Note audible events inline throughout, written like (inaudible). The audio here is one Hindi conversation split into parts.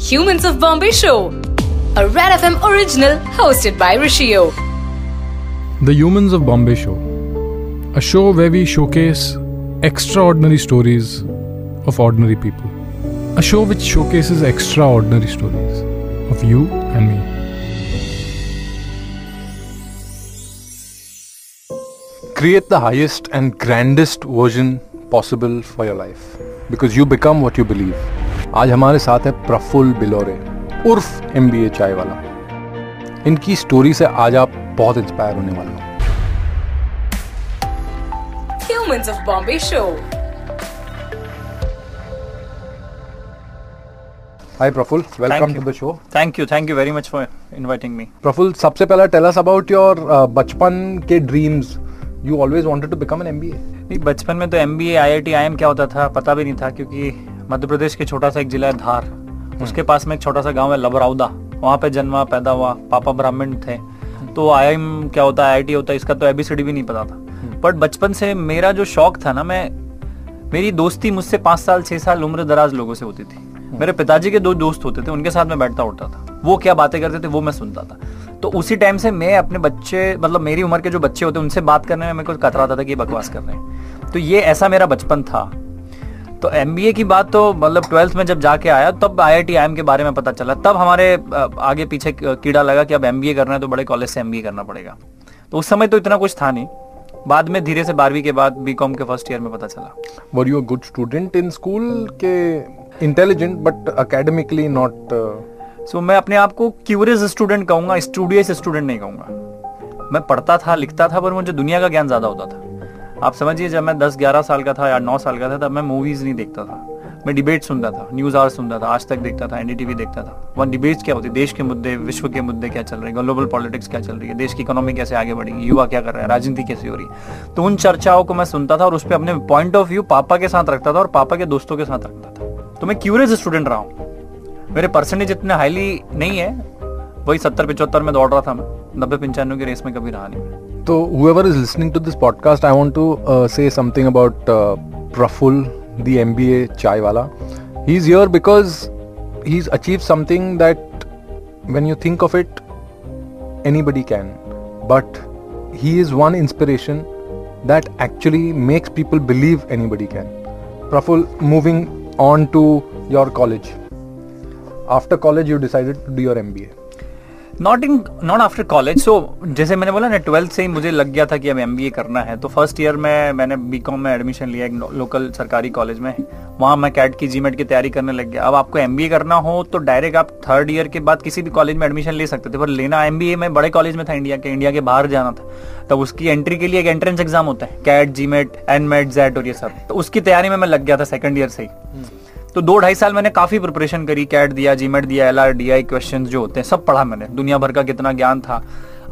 Humans of Bombay Show, a Red FM original hosted by Rishio. The Humans of Bombay Show, a show where we showcase extraordinary stories of ordinary people. A show which showcases extraordinary stories of you and me. Create the highest and grandest version possible for your life because you become what you believe. आज हमारे साथ है प्रफुल्ल बिलोरे उर्फ़ एम बी ए चाय वाला। इनकी स्टोरी से आज आप बहुत इंस्पायर होने वाले हो। Humans of Bombay Show. Hi Prafull welcome Thank to you. The show thank you thank you very much for inviting me Prafull सबसे पहला टेल अस अबाउट योर बचपन के dreams you always wanted to become an MBA नहीं बचपन में तो M B I I T I M क्या होता था? पता भी नहीं था क्योंकि मध्य प्रदेश के छोटा सा एक जिला है धार। उसके पास में एक छोटा सा गाँव है लबरौदा वहाँ पे जन्मा पैदा हुआ पापा ब्राह्मण थे। तो आई एम क्या होता है आई होता है इसका तो एबीसीडी भी नहीं पता था। बट बचपन से मेरा जो शौक था ना मैं मेरी दोस्ती मुझसे पाँच साल छह साल उम्र दराज लोगों से होती थी। मेरे पिताजी के दो दोस्त होते थे उनके साथ में बैठता उठता था। वो क्या बातें करते थे वो मैं सुनता था। तो उसी टाइम से मैं अपने बच्चे मतलब मेरी उम्र के जो बच्चे होते हैं उनसे बात करने में मेरे को कतराता था कि बकवास कर रहे हैं। तो ये ऐसा मेरा बचपन था। तो एमबीए की बात तो मतलब ट्वेल्थ में जब जाके आया तब आई आई टी के बारे में पता चला। तब हमारे आगे पीछे कीड़ा लगा कि अब एमबीए करना है तो बड़े कॉलेज से एमबीए करना पड़ेगा। तो उस समय तो इतना कुछ था नहीं। बाद में धीरे से बारहवीं के बाद बी के फ़र्स्ट ईयर में पता चला। Were you a good student in school के intelligent but academically not so मैं अपने आप को क्यूरियस स्टूडेंट कहूँगा स्टूडियस स्टूडेंट नहीं कहूँगा। मैं पढ़ता था लिखता था पर मुझे दुनिया का ज्ञान ज़्यादा होता था। आप समझिए, जब मैं 10-11 साल का था या 9 साल का था, तब मैं मूवीज़ नहीं देखता था। मैं डिबेट सुनता था न्यूज़ आवर सुनता था, आज तक देखता था एनडीटीवी देखता था। वहाँ डिबेट्स क्या होती देश के मुद्दे, विश्व के मुद्दे क्या चल रहे हैं? ग्लोबल पॉलिटिक्स क्या चल रही है? देश की इकोनॉमी कैसे आगे बढ़ेगी? युवा क्या कर रहा है? राजनीति कैसे हो रही है? तो उन चर्चाओं को मैं सुनता था और उस पर अपने पॉइंट ऑफ़ व्यू पापा के साथ रखता था और पापा के दोस्तों के साथ रखता था। तो मैं क्यूरियस स्टूडेंट रहा हूँ। मेरे परसेंटेज इतने हाईली नहीं है। वही सत्तर, पिचहत्तर में दौड़ रहा था मैं। नब्बे, पंचानवे की रेस में कभी रहा नहीं So, whoever is listening to this podcast, I want to uh, say something about uh, Praful, the MBA Chaiwala. He's here because he's achieved something that, when you think of it, anybody can. But he is one inspiration that actually makes people believe anybody can. Praful, moving on to your college. After college, you decided to do your MBA. Not in not after college so जैसे मैंने बोला ना ट्वेल्थ से ही मुझे लग गया था कि अब एम करना है। तो फ़र्स्ट ईयर में मैंने बी में एडमिशन लिया एक लोकल सरकारी कॉलेज में। वहाँ मैं कैट की जी की तैयारी करने लग गया। अब आपको MBA करना हो तो डायरेक्ट आप थर्ड ईयर के बाद किसी भी कॉलेज में एडमिशन ले सकते थे। पर लेना एम में बड़े कॉलेज में था इंडिया के। इंडिया के बाहर जाना था। तब उसकी एंट्री के लिए एक एंट्रेंस एग्ज़ाम होता है। CAT GMAT NMAT jet और ये सब। तो उसकी तैयारी में मैं लग गया था सेकंड ईयर से ही। तो दो ढाई साल मैंने काफ़ी प्रिपरेशन करी कैट दिया जीमेट दिया L R D I question जो होते हैं, सब पढ़ा मैंने। दुनिया भर का कितना ज्ञान था।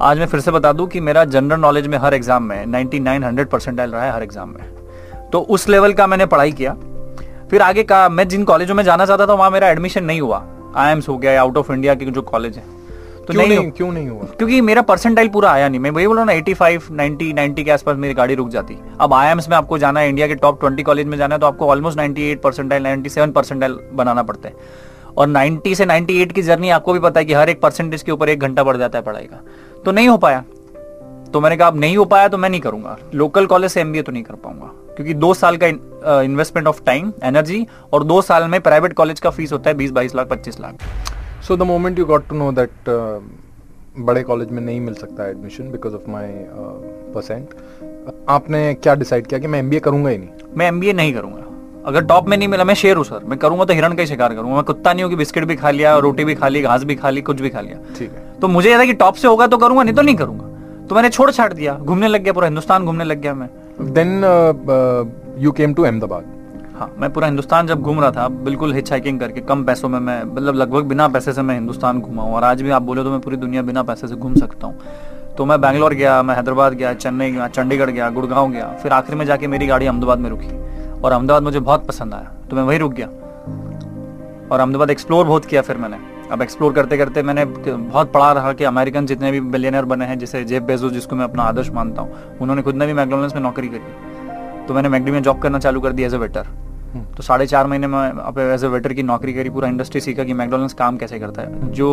आज मैं फिर से बता दूँ कि मेरा जनरल नॉलेज में हर एग्ज़ाम में 99 हंड्रेड परसेंटाइल रहा है हर एग्ज़ाम में। तो उस लेवल का मैंने पढ़ाई किया। फिर आगे का, मैं जिन कॉलेजों में जाना चाहता था, वहाँ मेरा एडमिशन नहीं हुआ। आई एम्स हो गया आउट ऑफ़ इंडिया के जो कॉलेज है। तो क्यों नहीं नहीं? क्यों नहीं हुआ? क्योंकि मेरा परसेंटाइल पूरा आया नहीं। मैं वही बोल रहा हूँ ना 85 90 90 के आसपास मेरी गाड़ी रुक जाती। अब आई में आपको जाना है इंडिया के टॉप 20 कॉलेज में जाना है तो आपको ऑलमोस्ट 98 परसेंटाइल 97 परसेंटाइल बनाना पड़ता है। और 90 से 98 की जर्नी आपको भी पता है कि हर एक परसेंटेज के ऊपर एक घंटा बढ़ जाता है पढ़ाई का। तो नहीं हो पाया। तो मैंने कहा अब नहीं हो पाया तो मैं नहीं करूँगा। लोकल कॉलेज से एमबीए तो नहीं कर पाऊँगा। क्योंकि दो साल का इन्वेस्टमेंट ऑफ़ टाइम एनर्जी और दो साल में प्राइवेट कॉलेज का फ़ीस होता है बीस बाईस लाख पच्चीस lakh. So the moment you got to know that uh, बड़े कॉलेज में नहीं मिल सकता admission because of my percent आपने क्या डिसाइड किया कि मैं एमबीए करूँगा ही नहीं? मैं एमबीए नहीं करूँगा। अगर टॉप में नहीं मिला मैं शेर हूँ सर मैं करूँगा तो हिरण का ही शिकार करूँगा। मैं कुत्ता नहीं हूँ कि बिस्किट भी खा लिया रोटी भी खा ली घास भी खा ली कुछ भी खा लिया। ठीक है। तो मुझे यह था कि टॉप से होगा तो करूँगा नहीं तो नहीं करूँगा। तो मैंने छोड़ छाड़ दिया। घूमने लग गया पूरा हिंदुस्तान घूमने लग गया मैं। Then you came to Ahmedabad हाँ मैं पूरा हिंदुस्तान जब घूम रहा था बिल्कुल हिच हाइकिंग करके कम पैसों में मैं मतलब लगभग बिना पैसे से मैं हिंदुस्तान घूमा हूँ और आज भी आप बोले तो मैं पूरी दुनिया बिना पैसे से घूम सकता हूँ। तो मैं बैंगलोर गया, मैं हैदराबाद गया, चेन्नई गया, चंडीगढ़ गया, गुड़गांव गया, फिर आखिर में जाके मेरी गाड़ी अहमदाबाद में रुकी। और अहमदाबाद मुझे बहुत पसंद आया तो मैं वहीं रुक गया। और अहमदाबाद एक्सप्लोर बहुत किया फिर मैंने। अब एक्सप्लोर करते करते मैंने बहुत पढ़ा रहा कि अमेरिकन जितने भी बिलियनर बने हैं, जैसे जेब बेजोस, जिसको मैं अपना आदर्श मानता हूँ, उन्होंने खुद ने भी मैकडोनल्ड्स में नौकरी करी। तो मैंने मैकडी में जॉब करना चालू कर दिया एज ए वेटर तो साढ़े चार महीने में अब एज ए वेटर की नौकरी करी पूरा इंडस्ट्री सीखा कि मैकडोनल्ड्स काम कैसे करता है। जो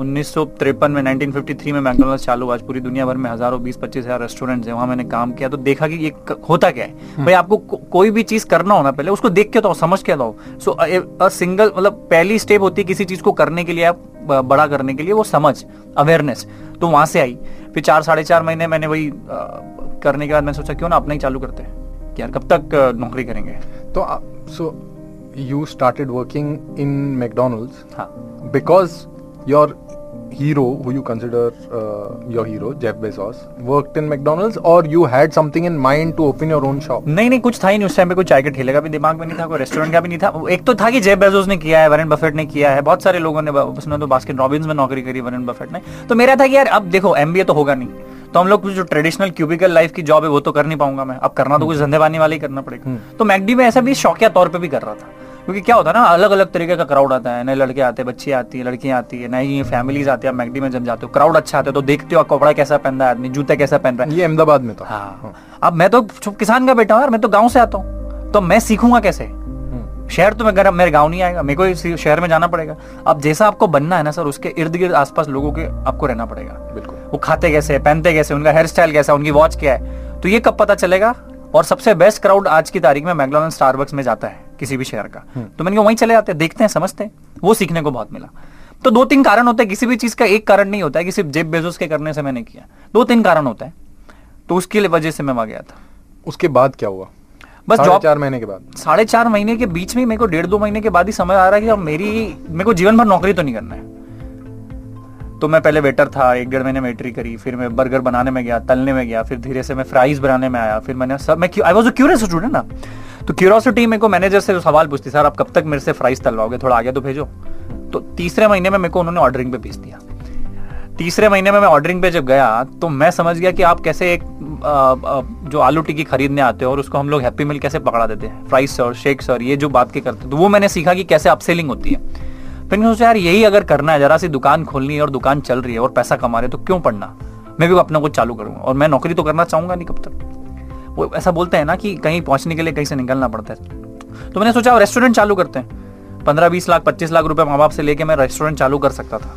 उन्नीस में 1953 में मैकडोनल्ड्स चालू आज पूरी दुनिया भर में हज़ारों बीस पच्चीस हज़ार रेस्टोरेंट्स है वहाँ मैंने काम किया तो देखा कि ये होता क्या है। भाई आपको को, कोई भी चीज़ करना होना पहले उसको देख के तो समझ के दो सो अ सिंगल मतलब पहली स्टेप होती है किसी चीज़ को करने के लिए आप बड़ा करने के लिए वो समझ अवेयरनेस तो वहाँ से आई। फिर चार साढ़े चार महीने मैंने वही करने के बाद मैंने सोचा क्यों ना अपना ही चालू करते हैं। यार कब तक नौकरी करेंगे? तो so you started working in McDonald's हाँ। Because your hero who you consider your hero Jeff Bezos work in McDonald's और you had something in mind to open your own shop नहीं नहीं कुछ था ही नहीं उस टाइम पे कोई चाय के ठेले का भी दिमाग में नहीं था कोई रेस्टोरेंट का भी नहीं था। एक तो था कि जेफ बेजोस ने किया है वरन बफेट ने किया है बहुत सारे लोगों ने उसने तो बास्किन रॉबिन्स में नौकरी करी वरन बफेट ने। तो मेरा था कि यार अब देखो एमबीए तो होगा नहीं। तो हम लोग जो ट्रेडिशनल क्यूबिकल लाइफ की जॉब है वो तो कर नहीं पाऊँगा मैं। अब करना तो कुछ धंधेबानी वाला ही करना पड़ेगा। तो मैकडी में ऐसा भी शौकिया तौर पर भी कर रहा था। क्योंकि क्या होता है ना अलग अलग तरीके का क्राउड आता है नए लड़के आते हैं बच्चे आती है लड़कियाँ आती है नई फैमिलीज़ आती है। आप मैकडी में जब जाते हो क्राउड अच्छा आता है तो देखते हो कपड़ा कैसा पहन रहा है आदमी जूते कैसा पहन रहा है। ये अहमदाबाद में था हाँ। अब मैं तो किसान का बेटा हूँ यार मैं तो गाँव से आता हूँ। तो मैं सीखूँगा कैसे? शहर तो मैं मेरे गाँव नहीं आएगा मेरे को इसी शहर में जाना पड़ेगा। अब जैसा आपको बनना है ना सर उसके इर्द गिर्द आसपास लोगों के आपको रहना पड़ेगा। बिल्कुल। वो खाते कैसे हैं, पहनते कैसे उनका हेयर स्टाइल कैसा है, उनकी वॉच क्या है तो ये कब पता चलेगा? और सबसे बेस्ट क्राउड आज की तारीख में मैकडोनल्ड स्टारबक्स में जाता है किसी भी शहर का। तो मैंने वहीं चले जाते हैं देखते हैं समझते हैं। वो सीखने को बहुत मिला। तो दो तीन कारण होते हैं किसी भी चीज़ का एक कारण नहीं होता है कि सिर्फ़ जेब बेजोस के करने से मैंने किया। दो तीन कारण होता है। तो उसकी लिए वजह से मैं वहाँ गया था। उसके बाद क्या हुआ? बस जॉब चार महीने के बाद। साढ़े चार महीने के बीच में मेरे को डेढ़ दो महीने के बाद ही समझ आ रहा है कि अब मेरी मेरे को जीवन भर नौकरी तो नहीं करना है। तो मैं पहले वेटर था एक डेढ़ महीने वेटरी करी फिर मैं बर्गर बनाने में गया तलने में गया फिर धीरे से मैं फ्राइज बनाने में आया फिर मैंने सब मैं I was a curious student ना। तो क्यूरोसिटी मेरे को मैनेजर से सवाल पूछती सर आप कब तक मेरे से फ्राइज तलवाओगे? थोड़ा आगे तो भेजो। तो तीसरे महीने में मेरे को उन्होंने ऑर्डरिंग पे भेज दिया। तीसरे महीने में मैं ऑर्डरिंग पे जब गया तो मैं समझ गया कि आप कैसे एक आ, आ, जो आलू टिक्की खरीदने आते हो और उसको हम लोग हैप्पी मिल कैसे पकड़ा देते हैं। फ्राइज सर शेक सर ये जो बात के करते तो वो मैंने सीखा कि कैसे अपसेलिंग होती है। फिर मैंने सोचा यार यही अगर करना है जरा सी दुकान खोलनी है और दुकान चल रही है और पैसा कमा रहे तो क्यों पढ़ना? मैं भी अपना कुछ चालू करूँगा और मैं नौकरी तो करना चाहूँगा नहीं कब तक। वो ऐसा बोलते हैं ना कि कहीं पहुँचने के लिए कहीं से निकलना पड़ता है। तो मैंने सोचा रेस्टोरेंट चालू करते हैं। पंद्रह बीस लाख पच्चीस लाख रुपए माँ बाप से लेके मैं रेस्टोरेंट चालू कर सकता था।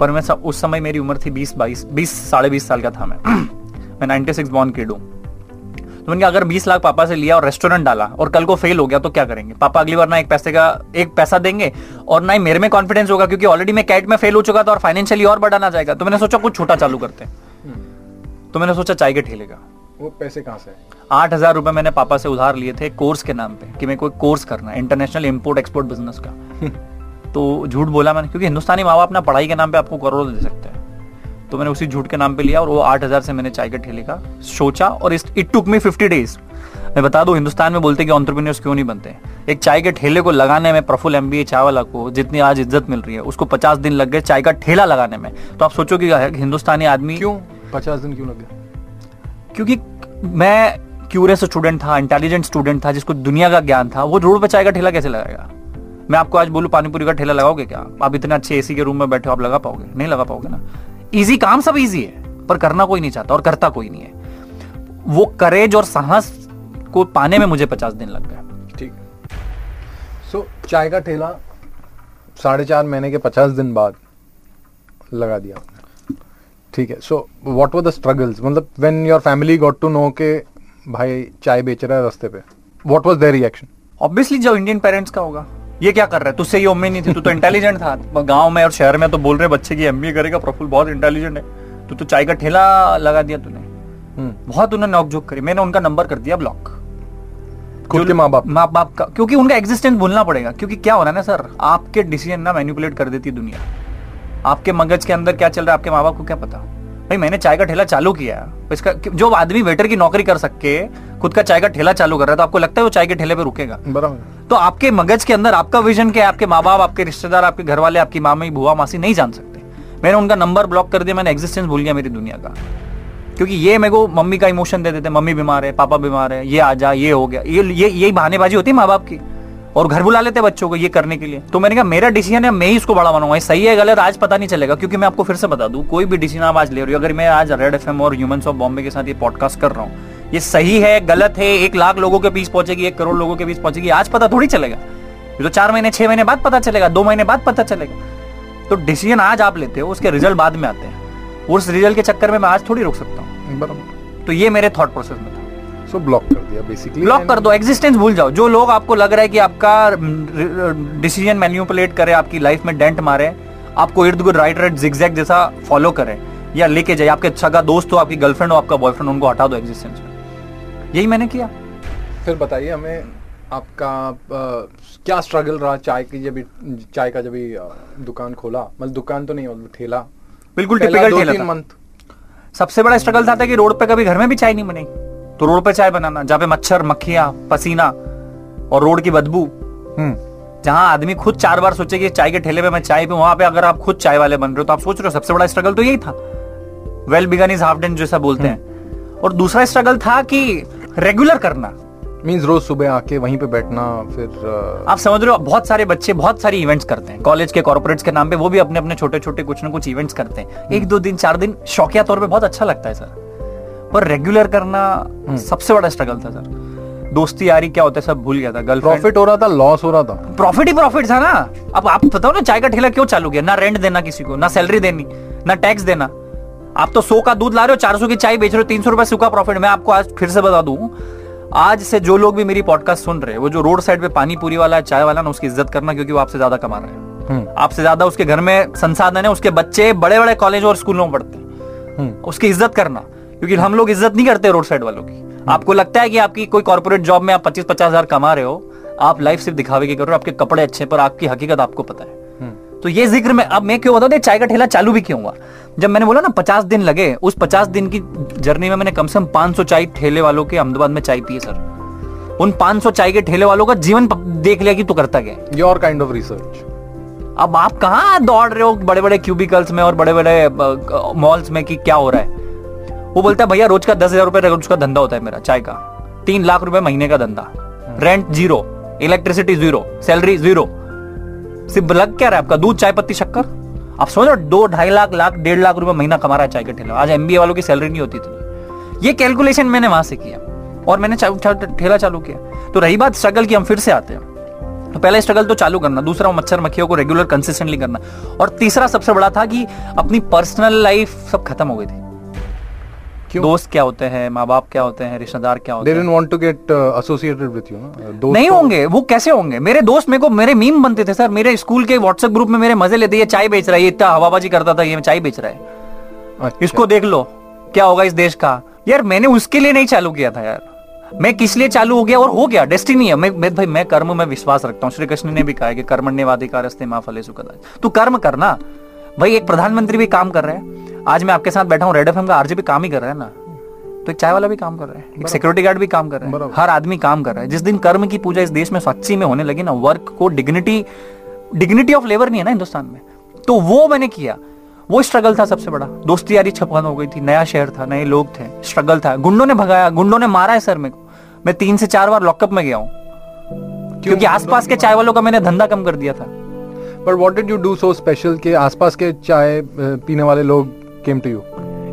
पर मैं सब- उस समय मेरी उम्र थी बीस बाईस बीस साढ़े बीस साल का था मैं। (clears throat) मैं नाइन्टी सिक्स बॉर्न किड हूँ। तो मैंने अगर 20 लाख पापा से लिया और रेस्टोरेंट डाला और कल को फेल हो गया तो क्या करेंगे? पापा अगली बार ना एक पैसे का एक पैसा देंगे और ना ही मेरे में कॉन्फिडेंस होगा क्योंकि ऑलरेडी मैं कैट में फेल हो चुका था और फाइनेंशियली और बढ़ाना जाएगा तो मैंने सोचा कुछ छोटा चालू करते हैं। तो मैंने सोचा चाय के ठेले का। वो पैसे कहाँ से आठ हज़ार रुपए मैंने पापा से उधार लिए थे कोर्स के नाम पे कि मेरे को एक कोर्स करना है इंटरनेशनल इंपोर्ट एक्सपोर्ट बिज़नेस का। (laughs) तो झूठ बोला मैंने क्योंकि हिंदुस्तानी माँ बाप ना पढ़ाई के नाम पे आपको करोड़ों दे सकते हैं। तो मैंने उसी झूठ के नाम पे लिया और वो आठ हज़ार से मैंने चाय के ठेले का सोचा और it took me fifty days मैं बता दूँ हिंदुस्तान में बोलते कि ऑन्टरप्रीनियर्स क्यों नहीं बनते? एक चाय के ठेले को लगाने में प्रफुल एमबीए चाय वाला को जितनी आज इज़्ज़त मिल रही है उसको पचास दिन लग गए चाय का ठेला लगाने में। तो आप सोचो कि हिंदुस्तानी आदमी क्यों? पचास दिन क्यों लग गए? क्योंकि मैं क्यूरियस स्टूडेंट था इंटेलिजेंट स्टूडेंट था जिसको दुनिया का ज्ञान था वो रोड पर चाय का ठेला कैसे लगाएगा? मैं आपको आज बोलूँ पानीपुरी का ठेला लगाओगे क्या? आप इतने अच्छे एसी के रूम में बैठे हो आप लगा पाओगे? नहीं लगा पाओगे ना? इजी काम सब इजी है पर करना कोई नहीं चाहता और करता कोई नहीं है। वो करेज और साहस को पाने में मुझे पचास दिन लग गए। ठीक। सो चाय का ठेला साढ़े चार महीने के पचास दिन बाद लगा दिया ठीक है। So what were the struggles मतलब when your family got to know के भाई चाय बेच रहा है रास्ते पे what was their reaction obviously जो इंडियन पेरेंट्स का होगा। ये क्या कर रहा है? तुझसे ये उम्मीद नहीं थी। तू तो इंटेलिजेंट था। गाँव में और शहर में तो बोल रहे बच्चे की एमबीए करेगा प्रफुल बहुत इंटेलिजेंट है। तू तो चाय का ठेला लगा दिया तूने। बहुत उन्होंने नोकझोंक करी। मैंने उनका नंबर कर दिया ब्लॉक खुद के माँ बाप। माँ बाप का क्योंकि उनका एग्जिस्टेंस भूलना पड़ेगा। क्योंकि क्या हो रहा है ना सर? आपके डिसीज़न ना मैनिपुलेट कर देती है दुनिया। आपके मगज के अंदर क्या चल रहा है? आपके माँ बाप को क्या पता? भाई मैंने चाय का ठेला चालू किया है। इसका जो आदमी वेटर की नौकरी कर सके खुद का चाय का ठेला चालू कर रहा है तो आपको लगता है वो चाय के ठेले पे रुकेगा? बराबर। तो आपके मगज के अंदर आपका विजन क्या है? आपके माँ बाप आपके रिश्तेदार, आपके घर वाले आपकी मामी, बुआ, मासी नहीं जान सकते। मैंने उनका नंबर ब्लॉक कर दिया, मैंने एग्जिस्टेंस भूल गया मेरी दुनिया का। क्योंकि ये मेरे को मम्मी का इमोशन दे देते, मम्मी बीमार है, पापा बीमार है, ये आ जा, ये हो गया। ये ये, यही बहानेबाजी होती है माँ बाप की। और घर बुला लेते बच्चों को ये करने के लिए। तो मैंने कहा, मेरा डिसीज़न है, मैं ही इसको बड़ा बनाऊँगा। सही है, गलत, आज पता नहीं चलेगा, क्योंकि मैं आपको फिर से बता दूँ, कोई भी डिसीज़न आप आज ले रही हो। अगर मैं आज रेड एफएम और ह्यूमन ऑफ़ बॉम्बे के साथ ये पॉडकास्ट कर रहा हूँ ये सही है गलत है एक लाख लोगों के बीच पहुंचेगी एक करोड़ लोगों के बीच पहुंचेगी आज पता थोड़ी चलेगा। ये तो चार महीने छह महीने बाद पता चलेगा दो महीने बाद पता चलेगा। तो डिसीज़न आज आप लेते हो उसके रिज़ल्ट बाद में आते हैं। उस रिज़ल्ट के चक्कर में मैं आज थोड़ी रोक सकता हूँ। तो ये मेरे थॉट प्रोसेस में था। सो ब्लॉक कर दिया बेसिकली ब्लॉक कर दो एग्जिस्टेंस भूल जाओ। जो लोग आपको लग रहा है कि आपका डिसीज़न मैन्युपुलेट करे आपकी लाइफ में डेंट मारे आपको इर्द गिर्द राइट राइट जिग्जैग जैसा फॉलो करे या लेके जाए आपके सगा दोस्त हो आपकी गर्लफ्रेंड हो आपका बॉयफ्रेंड उनको हटा दो एग्जिस्टेंस में। यही मैंने किया। फिर बताइए हमें आपका अ, क्या स्ट्रगल रहा चाय की जब चाय का जब दुकान खोला? मतलब दुकान तो नहीं मतलब ठेला। बिल्कुल टिपिकल ठेला। मंथ सबसे बड़ा स्ट्रगल था, था कि रोड पे कभी घर में भी चाय नहीं बनी। तो रोड पे चाय बनाना जहाँ पे मच्छर मक्खियाँ पसीना और रोड की बदबू। हम्म। जहाँ आदमी खुद चार बार सोचे कि चाय के ठेले पे मैं चाय पीऊं वहाँ पे अगर आप खुद चाय वाले बन रहे हो तो आप सोच रहे हो सबसे बड़ा स्ट्रगल तो यही था। Well begun is half done जैसा बोलते हैं। और दूसरा स्ट्रगल था कि रेगुलर करना। मींस रोज सुबह आके वहीं पे बैठना फिर अ, आप समझ रहे हो बहुत सारे बच्चे बहुत सारे इवेंट्स करते हैं। कॉलेज के कॉर्पोरेट्स के नाम पे वो भी अपने अपने छोटे छोटे कुछ ना कुछ इवेंट्स करते हैं। एक दो दिन चार दिन शौकिया तौर पे बहुत अच्छा लगता है सर पर रेगुलर करना सबसे बड़ा स्ट्रगल था सर दोस्ती यारी क्या होता है सब भूल गया था। गर्लफ्रेंड प्रॉफिट हो रहा था लॉस हो रहा था। प्रॉफिट ही प्रॉफिट था ना। अब आप बताओ ना चाय का ठेला क्यों चालू किया? ना रेंट देना किसी को ना सैलरी देनी ना टैक्स देना। आप तो सौ का दूध ला रहे हो चार सौ की चाय बेच रहे हो तीन सौ रुपए सूखा प्रॉफिट मैं आपको आज फिर से बता दूँ आज से जो लोग भी मेरी पॉडकास्ट सुन रहे हैं वो जो रोड साइड पे पानी पूरी वाला है चाय वाला ना उसकी इज़्ज़त करना क्योंकि वो आपसे ज़्यादा कमा रहे हैं। हम्म। आपसे ज़्यादा उसके घर में संसाधन है उसके बच्चे बड़े बड़े कॉलेज और स्कूलों में पढ़ते हैं। हम्म। उसकी इज़्ज़त करना क्योंकि हम लोग इज़्ज़त नहीं करते रोड साइड वालों की। आपको लगता है कि आपकी कोई कॉर्पोरेट जॉब में आप पच्चीस पचास हज़ार कमा रहे हो आप लाइफ सिर्फ़ दिखावे की कर रहे हो आपके कपड़े अच्छे पर आपकी हकीकत आपको पता है। हम्म तो ये ज़िक्र में अब मैं क्यों बता दे चाय का ठेला चालू भी क्यों हुआ? जब मैंने बोला ना पचास दिन लगे उस पचास दिन की जर्नी में मैंने कम से कम पाँच सौ चाय ठेले वालों के अहमदाबाद में चाय पिए सर। उन 500 चाय के ठेले वालों का जीवन देख लिया कि तू करता क्या योर काइंड ऑफ़ रिसर्च अब आप कहाँ दौड़ रहे हो बड़े बड़े क्यूबिकल्स में और बड़े बड़े मॉल्स में कि क्या हो रहा है? वो बोलता है भैया रोज का दस हज़ार रुपए रोज का धंधा होता है मेरा चाय का। तीन लाख रुपए महीने का धंधा। Rent zero electricity zero salary zero सिर्फ़ लग क्या रहा है आपका? दूध, चाय, पत्ती, शक्कर? आप समझो दो, ढाई लाख लाख, डेढ़ लाख रुपए महीना कमा रहा है चाय के ठेला। आज एमबीए वालों की सैलरी नहीं होती थी ये कैलकुलेशन मैंने वहाँ से किया। और मैंने ठेला चालू किया। तो रही बात स्ट्रगल की, हम फिर से आते हैं। तो पहला स्ट्रगल तो चालू करना, दूसरा मच्छर मक्खियों को रेगुलर कंसिस्टेंटली करना। और तीसरा सबसे बड़ा था कि अपनी पर्सनल लाइफ सब खत्म हो गई थी। क्यों? दोस्त क्या होते हैं माँ बाप क्या होते हैं रिश्तेदार क्या होते हैं? Want to get associated with you दोस्त नहीं तो- होंगे वो कैसे होंगे? मेरे दोस्त मेरे को मेरे मीम बनते थे सर मेरे स्कूल के व्हाट्सएप ग्रुप में मेरे मज़े लेते ये चाय बेच रहा है ये इतना हवाबाजी करता था ये चाय बेच रहा है। अच्छा। इसको देख लो क्या होगा इस देश का? यार मैंने उसके लिए नहीं चालू किया था यार। मैं किस लिए चालू हो गया और हो गया? डेस्टिनी है। मैं, मैं भाई मैं कर्म में विश्वास रखता हूँ। श्री कृष्ण ने भी कहा है कि कर्मण्यवाधिकारस्ते माँ फले सुखदा तू कर्म करना भाई एक प्रधानमंत्री भी काम कर रहे हैं। आज मैं आपके साथ बैठा हूँ रेड एफ़ का आरजे भी काम ही कर रहा है ना। तो एक चाय वाला भी काम कर रहा है एक सिक्योरिटी गार्ड भी काम कर रहा है। हर आदमी काम कर रहा है। जिस दिन कर्म की पूजा इस देश में सच्ची में होने लगी ना वर्क को डिग्निटी डिग्निटी ऑफ़ लेबर नहीं है ना हिंदुस्तान में। तो वो मैंने किया। वो स्ट्रगल था सबसे बड़ा। दोस्ती यारी छपन हो गई थी नया शहर था नए लोग थे स्ट्रगल था। गुंडों ने भगाया गुंडों ने मारा है सर मेरे को। मैं तीन से चार बार लॉकअप में गया हूँ। क्योंकि आसपास के चाय वालों का मैंने धंधा कम कर दिया था। But what did you do so special के आसपास के चाय पीने वाले लोग केम टू यू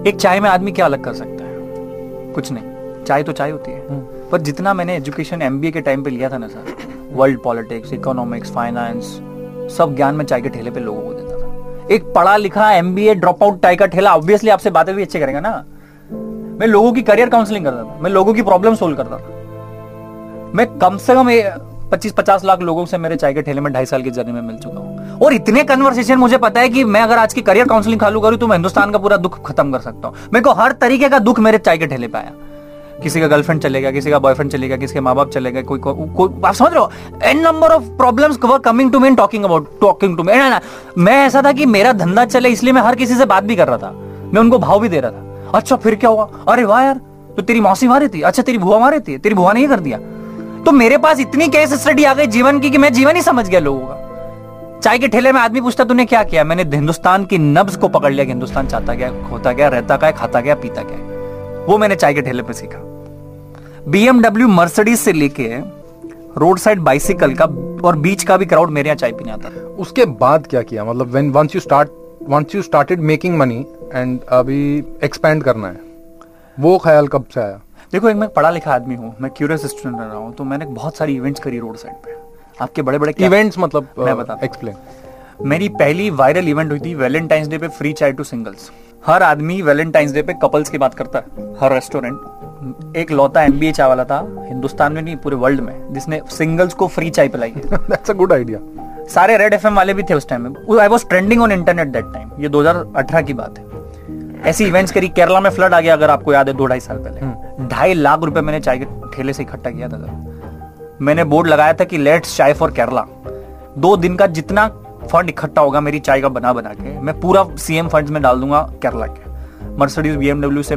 एक चाय में आदमी क्या अलग कर सकता है? कुछ नहीं। चाय तो चाय होती है। पर जितना मैंने एजुकेशन एमबीए के टाइम पे लिया था ना sir world politics economics finance सब ज्ञान में चाय के ठेले पे लोगों को देता था। एक पढ़ा लिखा एमबीए ड्रॉप आउट चाय का ठेला ऑब्वियसली आपसे बातें भी अच्छे करेगा ना। मैं लोगों की करियर काउंसलिंग करता था। मैं लोगों की प्रॉब्लम सोल्व करता था। मैं कम से कम पच्चीस पचास लाख लोगों से मेरे चाय के ठेले में ढाई साल की जर्नी में मिल चुका हूँ। और इतने कन्वर्सेशन मुझे पता है कि मैं अगर आज की करियर काउंसलिंग चालू करूँ तो मैं हिंदुस्तान का पूरा दुख खत्म कर सकता हूँ। मेरे को हर तरीके का दुख मेरे चाय के ठेले पे आया। किसी का गर्लफ्रेंड चलेगा किसी का बॉयफ्रेंड चलेगा किसी के माँ बाप चलेगा कोई को, को, आप समझ रहे हो? An number of problems were coming to me talking about talking to me मैं ऐसा था कि मेरा धंधा चले इसलिए मैं हर किसी से बात भी कर रहा था। मैं उनको भाव भी दे रहा था। अच्छा फिर क्या हुआ? अरे वाह यार तो तेरी मौसी मारी थी? अच्छा तेरी बुआ मारी थी? तेरी बुआ ने ये कर दिया? तो मेरे पास इतनी केस स्टडी आ गई जीवन की कि मैं जीवन ही समझ गया लोगों का। चाय के ठेले में आदमी पूछता, तूने क्या किया? मैंने हिंदुस्तान की नब्ज को पकड़ लिया हिंदुस्तान चाहता क्या होता क्या, रहता क्या, खाता क्या, पीता क्या। वो मैंने चाय के ठेले पे सीखा। बीएमडब्ल्यू मर्सिडीज से लेके रोड साइड बाइसिकल का और बीच का भी क्राउड मेरे यहाँ चाय पीने आता था। उसके बाद क्या किया? मतलब when once you start once you started making money and अभी एक्सपेंड करना है, वो ख्याल कब से आया? देखो एक मैं पढ़ा लिखा आदमी हूँ मैं क्यूरियस स्टूडेंट रहा हूँ तो मैंने बहुत सारी इवेंट्स करी रोड साइड पे। आपके बड़े बड़े इवेंट्स मतलब मैं बताता हूँ। एक्सप्लेन मेरी पहली वायरल इवेंट हुई थी वैलेंटाइंस डे पे फ्री चाय टू सिंगल्स हर आदमी वैलेंटाइंस डे पे कपल्स की बात करता है। हर रेस्टोरेंट एक लौता एमबीए चाय वाला था हिंदुस्तान में नहीं पूरे वर्ल्ड में जिसने सिंगल्स को फ्री चाय पिलाई दैट्स अ गुड आइडिया सारे रेड एफएम वाले भी थे उस टाइम में। I was trending on internet that time ये 2018 की बात है। ऐसी इवेंट्स करी केरला में फ्लड आ गया अगर आपको याद है दो ढाई साल पहले। ढाई लाख रुपए मैंने चाय के ठेले से इकट्ठा किया था सर। मैंने बोर्ड लगाया था कि लेट्स चाय फॉर केरला दो दिन का जितना फंड इकट्ठा होगा मेरी चाय का बना बना के मैं पूरा सीएम फंड्स में डाल दूँगा केरला के। मर्सिडीज बीएमडब्ल्यू से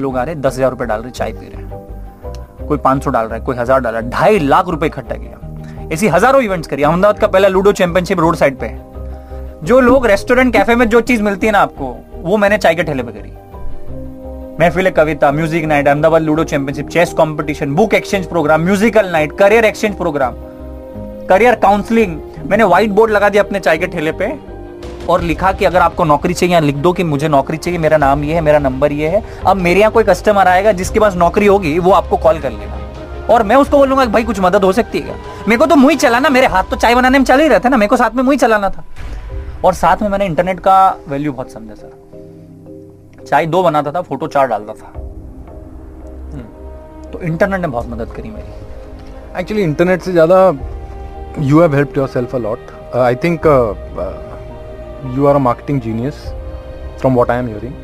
लोग आ रहे दस हज़ार रुपए डाल रहे चाय पी रहे हैं। कोई पाँच सौ डाल रहा है कोई हज़ार डाल रहा है ढाई लाख रुपए इकट्ठा किया। ऐसी हज़ारों इवेंट्स करी। अहमदाबाद का पहला लूडो चैंपियनशिप रोड साइड पे। जो लोग रेस्टोरेंट कैफ़े में जो चीज़ मिलती है ना आपको वो मैंने चाय के ठेले पे करी। महफिल कविता music night Ahmedabad ludo championship chess competition book exchange programme musical night career exchange programme career counselling मैंने व्हाइट बोर्ड लगा दिया अपने चाय के ठेले पे और लिखा कि अगर आपको नौकरी चाहिए लिख दो कि मुझे नौकरी चाहिए, मेरा नाम ये है, मेरा नंबर ये है। अब मेरे यहाँ कोई कस्टमर आएगा जिसके पास नौकरी होगी, वो आपको कॉल कर लेगा। और मैं उसको बोलूँगा भाई, कुछ मदद हो सकती है मेरे को तो मुँह ही चलाना, मेरे हाथ तो चाय बनाने में चल ही रहे थे ना, मेरे को साथ में मुँह ही चलाना था। और साथ में मैंने इंटरनेट का वैल्यू बहुत समझा सर चाय दो बनाता था फ़ोटो चार डालता था। तो इंटरनेट ने बहुत मदद करी मेरी। एक्चुअली इंटरनेट से ज़्यादा you have helped your self a lot I think you are a marketing genius from what I am hearing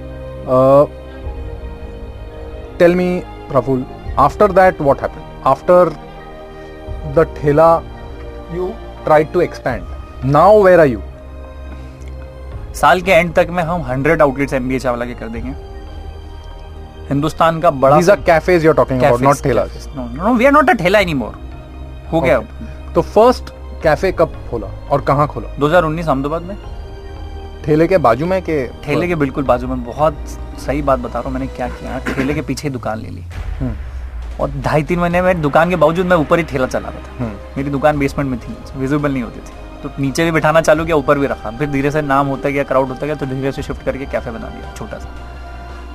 tell me Praful after that what happen after the thela you tried to expand now where are you साल के एंड तक में हम हंड्रेड आउटलेट्स एमबीए चावला के कर देंगे। हिंदुस्तान का बड़ा These are cafes you're talking about, not no we are not a thela anymore हो गया तो फ़र्स्ट कैफ़े कब खोला और कहाँ खोला? 2019 अहमदाबाद में। ठेले के बाजू में के ठेले के बिल्कुल बाजू में बहुत सही बात बता रहा हूँ मैंने क्या किया। ठेले के पीछे दुकान ले ली। हम्म, और ढाई तीन महीने में दुकान के बावजूद मैं ऊपर ही ठेला चला रहा था। हम्म, मेरी दुकान बेसमेंट में थी विजिबल नहीं होती थी। तो नीचे भी बिठाना चालू किया ऊपर भी रखा। फिर धीरे से नाम होता गया क्राउड होता गया तो धीरे से शिफ्ट करके कैफ़े बना दिया छोटा सा।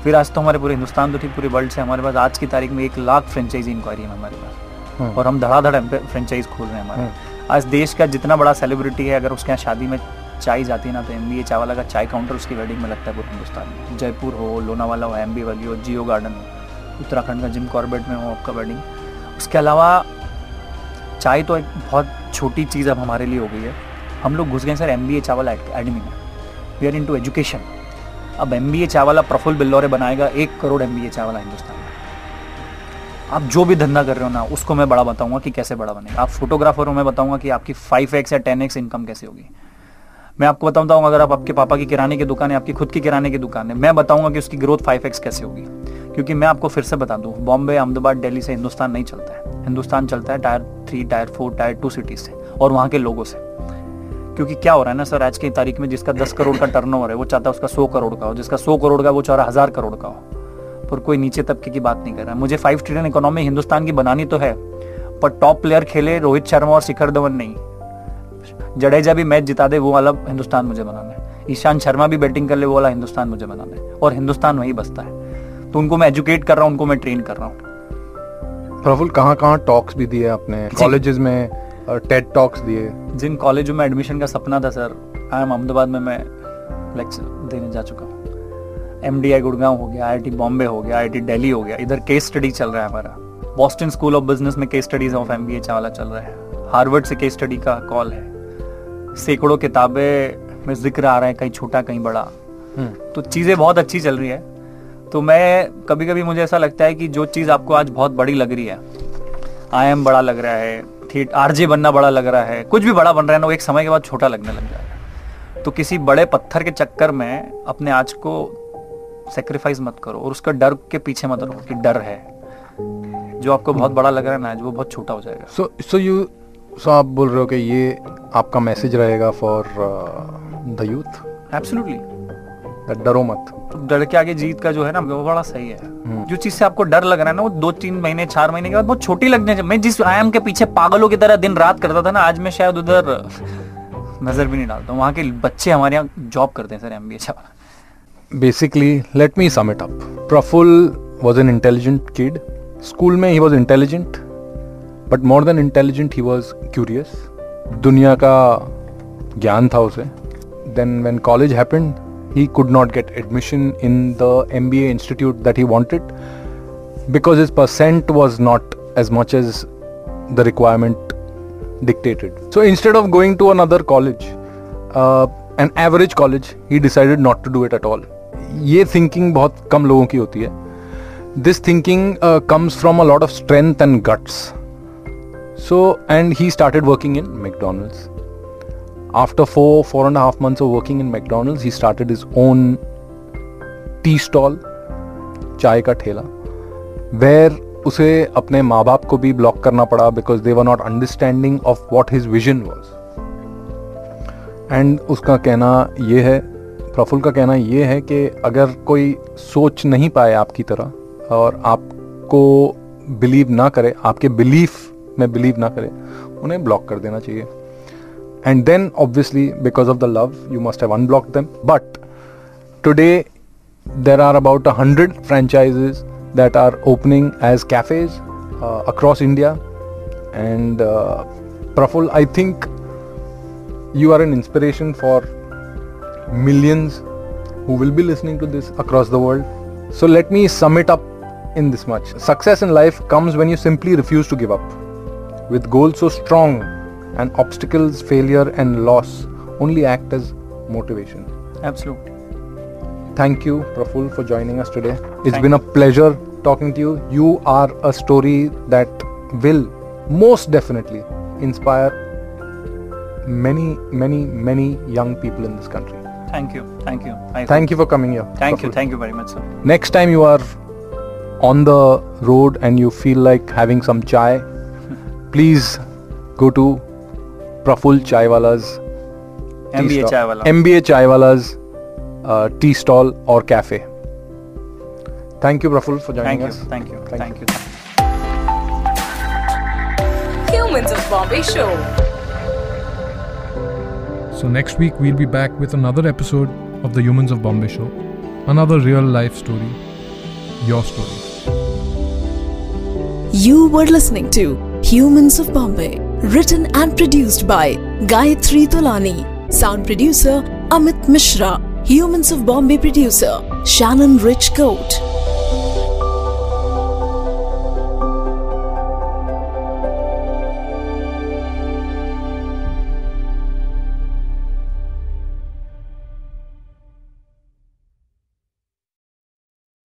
फिर आज तो हमारे पूरे हिंदुस्तान तो ठीक पूरे वर्ल्ड से हमारे पास आज की तारीख में एक लाख फ्रेंचाइजी इंक्वायरी है हमारे पास। हम्म, और हम धड़ाधड़ फ्रेंचाइज खोल रहे हैं हमारे। आज देश का जितना बड़ा सेलिब्रिटी है अगर उसके यहाँ शादी में चाय जाती है ना तो एम बी ए चावला का चाय काउंटर उसकी वेडिंग में लगता है पूरे हिंदुस्तान में। जयपुर हो लोनावाला हो एम बी वाली हो जियो गार्डन हो उत्तराखंड का जिम कॉर्बेट में हो आपका वेडिंग उसके अलावा चाय तो एक बहुत छोटी चीज़ अब हमारे लिए हो गई है। हम लोग घुस गए sir M B A Chawla academy में। We are into education अब M B A Chawla Praful Billore बनाएगा एक crore M B A Chawla Hindustan में। आप जो भी धंधा कर रहे हो ना, उसको मैं बड़ा बताऊँगा कि कैसे बड़ा बनेगा। आप फोटोग्राफर हो, मैं बताऊँगा कि आपकी फाइव एक्स या टेन एक्स इनकम कैसे होगी। मैं आपको बताता हूँ अगर आप आपके पापा की किराने की दुकान है, आपकी खुद की किराने की दुकान है, मैं बताऊँगा कि उसकी ग्रोथ फाइव एक्स कैसे होगी। क्योंकि मैं आपको फिर से बता दूँ बॉम्बे अहमदाबाद दिल्ली से हिंदुस्तान नहीं चलता है। हिंदुस्तान चलता है, tier three tier four tier two cities से और वहाँ के लोगों से। क्योंकि क्या हो रहा है ना सर, आज की तारीख में जिसका दस करोड़ का टर्नओवर है, वो चाहता है उसका सौ करोड़ का हो, जिसका सौ करोड़ का वो चाह रहा हज़ार करोड़ का हो। पर कोई नीचे तबके की बात नहीं कर रहा मुझे फाइव ट्रिलियन इकोनॉमी हिंदुस्तान की बनानी तो है, पर टॉप प्लेयर खेले रोहित शर्मा और शिखर धवन नहीं। जडेजा भी मैच जिता दे, वो वाला हिंदुस्तान मुझे बनाना है। ईशान शर्मा भी बैटिंग कर ले, वो वाला हिंदुस्तान मुझे बनाना है। और हिंदुस्तान वही बसता है। तो उनको मैं एजुकेट कर रहा हूँ, उनको मैं ट्रेन कर रहा हूँ। प्रफुल कहाँ कहाँ टॉक्स भी दिए आपने? कॉलेजेस में टेड टॉक्स दिए। जिन कॉलेजों में एडमिशन का सपना था सर आई एम अहमदाबाद में मैं लेक्चर देने जा चुका हूँ। एम डी आई गुड़गांव हो गया आई आई टी बॉम्बे हो गया आई आई टी दिल्ली हो गया इधर केस स्टडी चल रहा है हमारा। बॉस्टन स्कूल ऑफ़ बिज़नेस में case studies of M B A Chawla चल रहा है। हार्वर्ड से केस स्टडी का कॉल है। सैकड़ों किताबें में ज़िक्र आ रहा है कहीं छोटा कहीं बड़ा। तो चीज़ें बहुत अच्छी चल रही है। तो मैं कभी कभी मुझे ऐसा लगता है कि जो चीज़ आपको आज बहुत बड़ी लग रही है आई एम बड़ा लग रहा है थिएट आरजे बनना बड़ा लग रहा है कुछ भी बड़ा बन रहा है ना वो एक समय के बाद छोटा लगने लग जाएगा तो किसी बड़े पत्थर के चक्कर में अपने आज को सेक्रीफाइस मत करो और उसका डर के पीछे मत रहो कि डर है। जो आपको बहुत बड़ा लग रहा है ना आज वो बहुत छोटा हो जाएगा। सो सो यू सो आप बोल रहे हो कि ये आपका मैसेज रहेगा फॉर द यूथ एब्सोल्युटली डरो मत। डर के आगे जीत का जो है ना वो बड़ा सही है। जो चीज़ से आपको डर लग रहा है ना वो दो तीन महीने चार महीने के बाद बहुत छोटी लगने मैं जिस आयाम के पीछे पागलों की तरह दिन रात करता था ना आज मैं शायद उधर नज़र भी नहीं डालता वहाँ के बच्चे हमारे यहाँ जॉब करते हैं sir M B basically let me sum it up. Praful was an intelligent kid. School में ही was intelligent but more than intelligent he was curious दुनिया का ज्ञान था उसे। Then when college happened he could not get admission in the MBA institute that he wanted because his percent was not as much as the requirement dictated. So instead of going to another college, uh, an average college, he decided not to do it at all. ये थिंकिंग बहुत कम लोगों की होती है this thinking comes from a lot of strength and guts so and he started working in McDonald's after four four and a half months of working in mcdonald's, he started his own tea stall चाय का ठेला वेर उसे अपने माँ बाप को भी ब्लॉक करना पड़ा because they were not understanding of what his vision was and उसका कहना ये है प्रफुल का कहना ये है कि अगर कोई सोच नहीं पाए आपकी तरह और आपको बिलीव ना करे, आपके बिलीफ में बिलीव ना करे, उन्हें ब्लॉक कर देना चाहिए। And then obviously because of the love you must have unblocked them. But today there are about a hundred franchises that are opening as cafes uh, across india. And uh, praful i think you are an inspiration for millions who will be listening to this across the world. So let me sum it up in this much. Success in life comes when you simply refuse to give up. With goals so strong and obstacles, failure, and loss only act as motivation. Absolutely. Thank you, Praful, for joining us today. It's Thank been a pleasure talking to you. You are a story that will most definitely inspire many, many, many young people in this country. Thank you. Thank you. I thank you for coming here. Thank Praful. you. Thank you very much, sir. Next time you are on the road and you feel like having some chai, (laughs) please go to Praful Chaiwala's MBA Chaiwala. MBA Chaiwala's uh, tea stall or cafe. Thank you, Praful, for joining Thank us. You. Thank you. Thank, Thank you. you. Humans of Bombay Show. So next week we'll be back with another episode of the Humans of Bombay Show. Another real life story. Your story. You were listening to Humans of Bombay written and produced by Gayatri Tolani, sound producer Amit Mishra, Humans of Bombay producer Shannon Rich Coat.